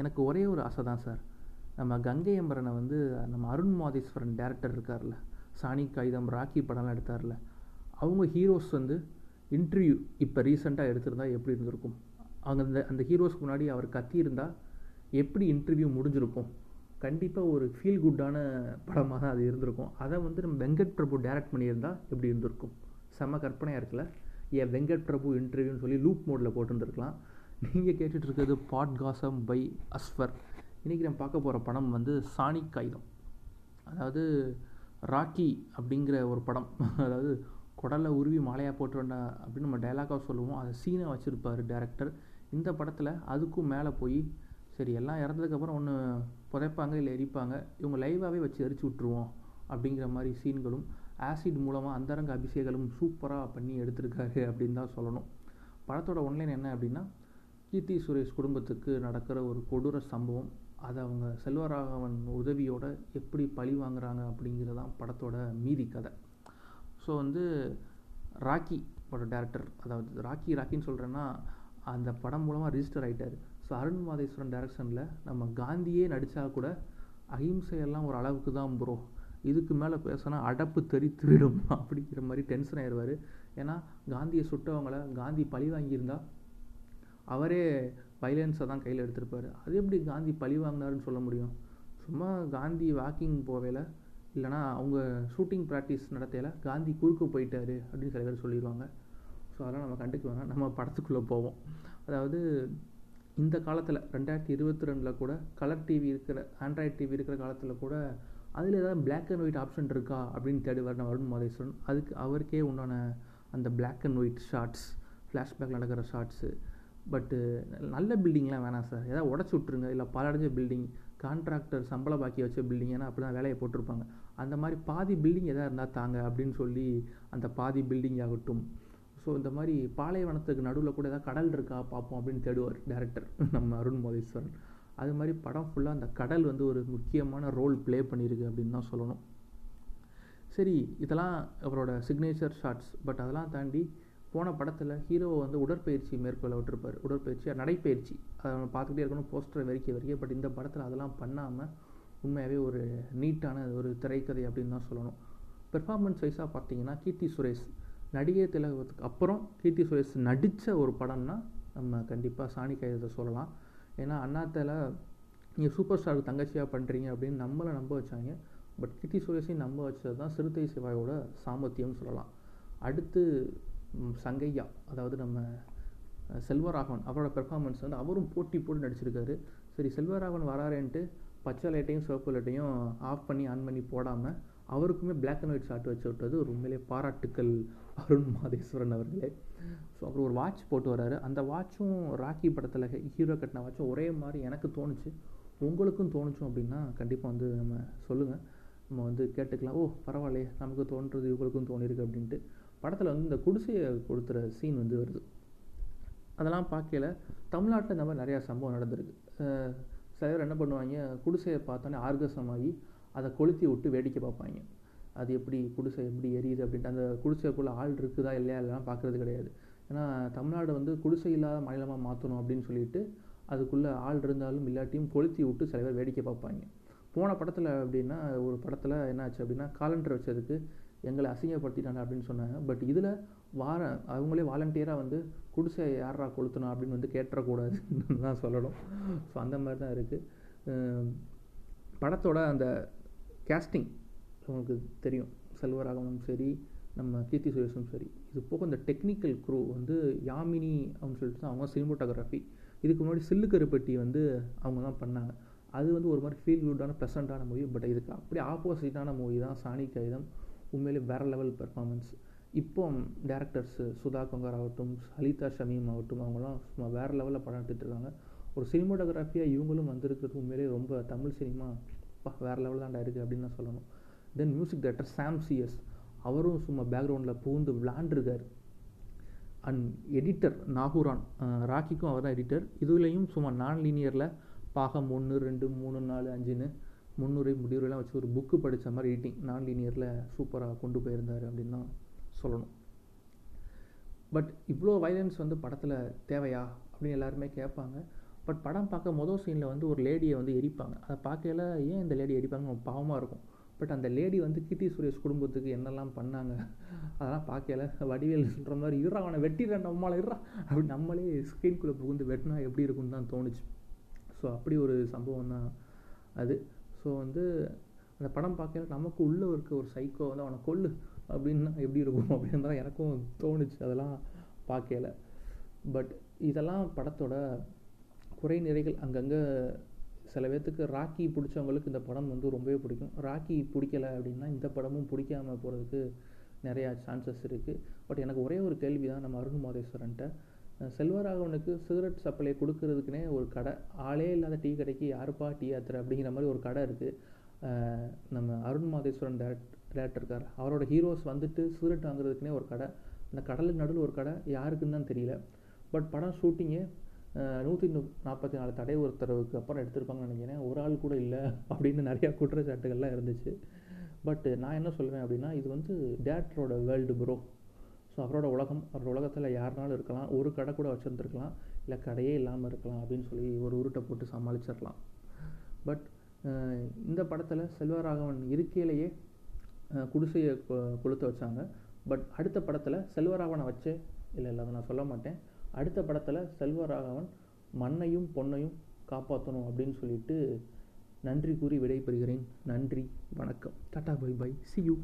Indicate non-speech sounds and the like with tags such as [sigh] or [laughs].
எனக்கு ஒரே ஒரு ஆசை தான் சார். நம்ம கங்கை அமரனை வந்து நம்ம அருண் மாதேஸ்வரன் டேரக்டர் இருக்கார்ல சாணி காகிதம் ராக்கி படம்லாம் எடுத்தார்ல அவங்க ஹீரோஸ் வந்து இன்டர்வியூ இப்போ ரீசெண்டாக எடுத்திருந்தா எப்படி இருந்திருக்கும்? அவங்க அந்த அந்த ஹீரோஸ்க்கு முன்னாடி அவர் கத்தியிருந்தா எப்படி இன்டர்வியூ முடிஞ்சிருக்கும்? கண்டிப்பாக ஒரு ஃபீல் குட்டான படமாக தான் அது இருந்திருக்கும். அதை வந்து நம்ம வெங்கட் பிரபு டைரக்ட் பண்ணியிருந்தால் எப்படி இருந்திருக்கும்? செம்ம கற்பனையாக இருக்குல்ல? ஏ வெங்கட் பிரபு இன்டர்வியூன்னு சொல்லி லூப் மோடில் போட்டுருந்துருக்கலாம். நீங்கள் கேட்டுட்ருக்கிறது பாட்காசம் பை அஸ்வர். இன்றைக்கி நம்ம பார்க்க போகிற படம் வந்து சாணி காகிதம். அதாவது ராக்கி அப்படிங்கிற ஒரு படம். [laughs] அதாவது குடலை உருவி மாலையாக போட்டுருந்த அப்படின்னு நம்ம டைலாக்காக சொல்லுவோம். அதை சீனாக வச்சுருப்பார் டேரக்டர் இந்த படத்தில் அதுக்கும் மேலே போய் சரி எல்லாம் இறந்ததுக்கப்புறம் ஒன்று புதைப்பாங்க இல்லை எரிப்பாங்க இவங்க லைவாகவே வச்சு எரிச்சு விட்ருவோம் அப்படிங்கிற மாதிரி சீன்களும் ஆசிட் மூலமாக அந்தரங்க அபிஷேகங்களும் சூப்பராக பண்ணி எடுத்திருக்காரு அப்படின்னு தான் சொல்லணும். படத்தோட ஒன்லைன் என்ன அப்படின்னா கீர்த்தி சுரேஷ் குடும்பத்துக்கு நடக்கிற ஒரு கொடூர சம்பவம் அதை அவங்க செல்வராகவன் உதவியோட எப்படி பழி வாங்குறாங்க அப்படிங்கிறதான் படத்தோட மீதி கதை. ஸோ வந்து ராக்கி படம் டேரக்டர் அதாவது ராக்கி ராக்கின்னு சொல்கிறேன்னா அந்த படம் மூலமாக ரிஜிஸ்டர் ஆகிட்டார் ஸோ அருண் மாதேஸ்வரன் டைரக்ஷனில் நம்ம காந்தியே நடித்தா கூட அகிம்சையெல்லாம் ஒரு அளவுக்கு தான் ப்ரோ இதுக்கு மேலே பேசினா அடப்பு தெரித்து விடும் அப்படிங்கிற மாதிரி டென்ஷன் ஆயிடுவார் ஏன்னா காந்தியை சுட்டவங்கள காந்தி பழி வாங்கியிருந்தால் அவரே வைலன்ஸை தான் கையில் எடுத்திருப்பார். அது எப்படி காந்தி பழி வாங்கினாருன்னு சொல்ல முடியும்? சும்மா காந்தி வாக்கிங் போவேல இல்லைனா அவங்க ஷூட்டிங் ப்ராக்டிஸ் நடத்தையில் காந்தி குறுக்க போயிட்டாரு அப்படின்னு சில பேர் சொல்லிடுவாங்க. ஸோ அதெல்லாம் நம்ம கண்டுக்குவாங்க நம்ம படத்துக்குள்ளே போவோம். அதாவது இந்த காலத்தில் ரெண்டாயிரத்தி இருபத்தி ரெண்டில் கூட கலர் டிவி இருக்கிற ஆண்ட்ராய்ட் டிவி இருக்கிற காலத்தில் கூட அதில் ஏதாவது பிளாக் அண்ட் ஒயிட் ஆப்ஷன் இருக்கா அப்படின்னு தேடுவார் நம்ம அருண் மாதேஸ்வரன் அதுக்கு அவருக்கே உண்டான அந்த black and white shorts flashback நடக்கிற ஷார்ட்ஸு பட்டு uh, நல்ல பில்டிங்லாம் வேணாம் சார் ஏதாவது உடச்சி விட்ருங்க இல்லை பாலடைஞ்ச பில்டிங் கான்ட்ராக்டர் சம்பள பாக்கி வச்ச பில்டிங் ஏன்னா அப்படி தான் வேலையை போட்டிருப்பாங்க. அந்த மாதிரி பாதி பில்டிங் எதாவது இருந்தால் தாங்க அப்படின்னு சொல்லி அந்த பாதி பில்டிங் ஆகட்டும். ஸோ இந்த மாதிரி பாலைவனத்துக்கு நடுவில் கூட ஏதாவது கடல் இருக்கா பார்ப்போம் அப்படின்னு தேடுவார் டேரக்டர் நம்ம அருண் மோதீஸ்வரன். அது மாதிரி படம் ஃபுல்லாக அந்த கடல் வந்து ஒரு முக்கியமான ரோல் ப்ளே பண்ணியிருக்கு அப்படின்னு தான் சொல்லணும். சரி இதெல்லாம் அவரோட சிக்னேச்சர் ஷார்ட்ஸ் பட் அதெல்லாம் தாண்டி போன படத்தில் ஹீரோவை வந்து உடற்பயிற்சி மேற்கொள்ள விட்டுருப்பார். உடற்பயிற்சி நடைப்பயிற்சி. அதை நம்ம பார்த்துக்கிட்டே இருக்கணும் போஸ்டரை வரிக்க வரிக்க பட் இந்த படத்தில் அதெல்லாம் பண்ணாமல் உண்மையாகவே ஒரு நீட்டான ஒரு திரைக்கதை அப்படின்னு தான் சொல்லணும். பெர்ஃபார்மன்ஸ் வைஸாக பார்த்தீங்கன்னா கீர்த்தி சுரேஷ் நடிகை திலகத்துக்கு அப்புறம் கீர்த்தி சுரேஷ் நடித்த ஒரு படம்னா நம்ம கண்டிப்பாக சாணி கைதத்தை சொல்லலாம். ஏன்னா அண்ணாத்தில் நீங்கள் சூப்பர் ஸ்டாருக்கு தங்கச்சியாக பண்ணுறீங்க அப்படின்னு நம்மளை நம்ப வச்சாங்க. பட் கீர்த்தி சுரேஷையும் நம்ப வச்சது தான் சிறுத்தை சிவாயோட சாமர்த்தியம்னு சொல்லலாம். அடுத்து சங்கையா அதாவது நம்ம செல்வராகவன் அவரோட பெர்ஃபார்மன்ஸ் வந்து அவரும் போட்டி போட்டு நடிச்சிருக்காரு. சரி செல்வராகவன் வராரேன்ட்டு பச்சை லைட்டையும் சிவப்பு லைட்டையும் ஆஃப் பண்ணி ஆன் பண்ணி போடாமல் அவருக்குமே பிளாக் அண்ட் ஒயிட் ஷாட் வச்சு விட்டது ஒரு உண்மையிலே பாராட்டுக்கள் அருண் மாதேஸ்வரன் அவர்களே. ஸோ அப்புறம் ஒரு வாட்ச் போட்டு வராரு. அந்த வாட்சும் ராக்கி படத்தில் ஹீரோ கட்டின வாட்சும் ஒரே மாதிரி எனக்கு தோணுச்சு. உங்களுக்கும் தோணுச்சும் அப்படின்னா கண்டிப்பாக வந்து நம்ம சொல்லுங்கள் நம்ம வந்து கேட்டுக்கலாம். ஓ பரவாயில்லையே நமக்கு தோன்றது இவங்களுக்கும் தோணிருக்கு அப்படின்ட்டு. படத்தில் வந்து இந்த குடிசையை கொடுத்துற சீன் வந்து வருது. அதெல்லாம் பார்க்கல தமிழ்நாட்டில் இந்த மாதிரி நிறையா சம்பவம் நடந்திருக்கு. சில பேர் என்ன பண்ணுவாங்க குடிசையை பார்த்தோன்னே ஆர்கசமாகி அதை கொளுத்தி விட்டு வேடிக்கை பார்ப்பாங்க. அது எப்படி குடிசை எப்படி எரியுது அப்படின்ட்டு அந்த குடிசைக்குள்ளே ஆள் இருக்குதா இல்லையா இல்லைலாம் பார்க்குறது கிடையாது. ஏன்னா தமிழ்நாடு வந்து குடிசை இல்லாத மாநிலமாக மாற்றணும் அப்படின்னு சொல்லிட்டு அதுக்குள்ளே ஆள் இருந்தாலும் இல்லாட்டியும் கொளுத்தி விட்டு சில பேர் வேடிக்கை பார்ப்பாங்க. போன படத்தில் அப்படின்னா ஒரு படத்தில் என்னாச்சு அப்படின்னா காலண்டர் வச்சதுக்கு எங்களை அசிங்கப்படுத்திட்டாங்க அப்படின்னு சொன்னாங்க. பட் இதில் வார அவங்களே வாலண்டியராக வந்து குடிசை யாரா கொளுத்தணும் அப்படின்னு வந்து கேட்டுறக்கூடாதுன்னு [laughs] தான் சொல்லணும். ஸோ அந்த மாதிரி தான் இருக்குது படத்தோட அந்த கேஸ்டிங் உங்களுக்கு தெரியும். செல்வராகவனும் சரி நம்ம கீர்த்தி சுரேஷும் சரி. இது போக இந்த டெக்னிக்கல் க்ரூ வந்து யாமினி அப்படின்னு சொல்லிட்டு தான் அவங்க சினிமோட்டோகிராஃபி இதுக்கு முன்னாடி சில்லுக்கருப்பட்டி வந்து அவங்க தான் பண்ணாங்க. அது வந்து ஒரு மாதிரி ஃபீல் குட்டான ப்ளசண்ட்டான மூவி பட் இதுக்கு அப்படியே ஆப்போசிட்டான மூவி தான் சாணி கைதம் உண்மையிலே வேறு லெவல் பெர்ஃபார்மன்ஸ் இப்போ டேரக்டர்ஸு சுதா கொங்கர் ஆகட்டும் ஹலிதா ஷமீம் ஆகட்டும் அவங்களாம் சும்மா வேறு லெவலில் படம் எடுத்துகிட்டு இருக்காங்க. ஒரு சினிமோட்டோகிராஃபியாக இவங்களும் வந்திருக்கிறது உண்மையிலே ரொம்ப தமிழ் சினிமா வேறு லெவலில் தான்டா இருக்குது அப்படின்னு தான் சொல்லணும். Then music director Sam CS அவரும் சும்மா பேக்ரவுண்டில் பூந்து விளாண்டுருக்கார். அண்ட் எடிட்டர் நாகூரான் ராக்கிக்கும் அவர் தான் எடிட்டர் இதுலேயும் சும்மா நான் லீனியரில் பாகம் ஒன்று ரெண்டு மூணு நாலு அஞ்சுன்னு முன்னுரை முடிவுரைலாம் வச்சு ஒரு புக்கு படித்த மாதிரி எடிட்டிங் நான் லீனியரில் சூப்பராக கொண்டு போயிருந்தார் அப்படின்னு தான் சொல்லணும். பட் இவ்வளோ வைலன்ஸ் வந்து படத்தில் தேவையா அப்படின்னு எல்லாருமே கேட்பாங்க. பட் படம் பார்க்க மொதல் சீனில் வந்து ஒரு லேடியை வந்து எரிப்பாங்க. அதை பார்க்கையில ஏன் இந்த லேடி எரிப்பாங்க பாவமாக இருக்கும். பட் அந்த லேடி வந்து கீர்த்தி சுரேஷ் குடும்பத்துக்கு என்னெல்லாம் பண்ணாங்க அதெல்லாம் பார்க்கல வடிவேல் சொல்கிற மாதிரி இருறா அவனை வெட்டிடுறேன் நம்மளால் இருறா அப்படி நம்மளே ஸ்க்ரீன்குள்ளே புகுந்து வெட்டினா எப்படி இருக்கும்னு தான் தோணுச்சு. ஸோ அப்படி ஒரு சம்பவம் தான் அது. ஸோ வந்து அந்த படம் பார்க்கல நமக்கு உள்ளே இருக்க ஒரு சைக்கோ வந்து அவனை கொல்லு அப்படின்னா எப்படி இருக்கும் அப்படின்னு தான் எனக்கும் தோணுச்சு. அதெல்லாம் பார்க்கல பட் இதெல்லாம் படத்தோட குறை நிறைகள். அங்கங்கே சில பேர்த்துக்கு ராக்கி பிடிச்சவங்களுக்கு இந்த படம் வந்து ரொம்பவே பிடிக்கும். ராக்கி பிடிக்கல அப்படின்னா இந்த படமும் பிடிக்காமல் போகிறதுக்கு நிறையா சான்சஸ் இருக்குது பட் எனக்கு ஒரே ஒரு கேள்வி தான் நம்ம அருண் மாதேஸ்வரன்ட்ட. செல்வராகவனுக்கு சிகரெட் சப்ளை கொடுக்கறதுக்குனே ஒரு கடை ஆளே இல்லாத டீ கடைக்கு யாருப்பா டீ ஆத்துற அப்படிங்கிற மாதிரி ஒரு கடை இருக்குது நம்ம அருண் மாதேஸ்வரன் டேரக்ட் டேரக்டர் இருக்கார். அவரோட ஹீரோஸ் வந்துட்டு சிகரெட் வாங்குறதுக்குனே ஒரு கடை. அந்த கடலுக்கு நடுவில் ஒரு கடை யாருக்குன்னு தான் தெரியல. பட் படம் ஷூட்டிங்கே நூற்றி நாற்பத்தி நாலு தடை உத்தரவுக்கு அப்புறம் எடுத்திருப்பாங்கன்னு நினைக்கிறேன். ஒரு ஆள் கூட இல்லை அப்படின்னு நிறையா குற்றச்சாட்டுகள்லாம் இருந்துச்சு. பட் நான் என்ன சொல்லுவேன் அப்படின்னா இது வந்து டேரக்டரோட வேர்ல்டு ப்ரோ. ஸோ அவரோட உலகம் அவரோட உலகத்தில் யாருனாலும் இருக்கலாம். ஒரு கடை கூட வச்சுருந்துருக்கலாம். இல்லை கடையே இல்லாமல் இருக்கலாம் அப்படின்னு சொல்லி ஒரு உருட்டை போட்டு சமாளிச்சிடலாம். பட் இந்த படத்தில் செல்வராகவன் இருக்கையிலேயே குடிசையை கொ- வச்சாங்க. பட் அடுத்த படத்தில் செல்வராகவனை வச்சே இல்லை இல்லை அதை நான் சொல்ல மாட்டேன். அடுத்த படத்தில் செல்வராகவன் மண்ணையும் பொண்ணையும் காப்பாற்றணும் அப்படின்னு சொல்லிட்டு நன்றி கூறி விடைபெறுகிறேன். நன்றி வணக்கம். Tata bye bye. See you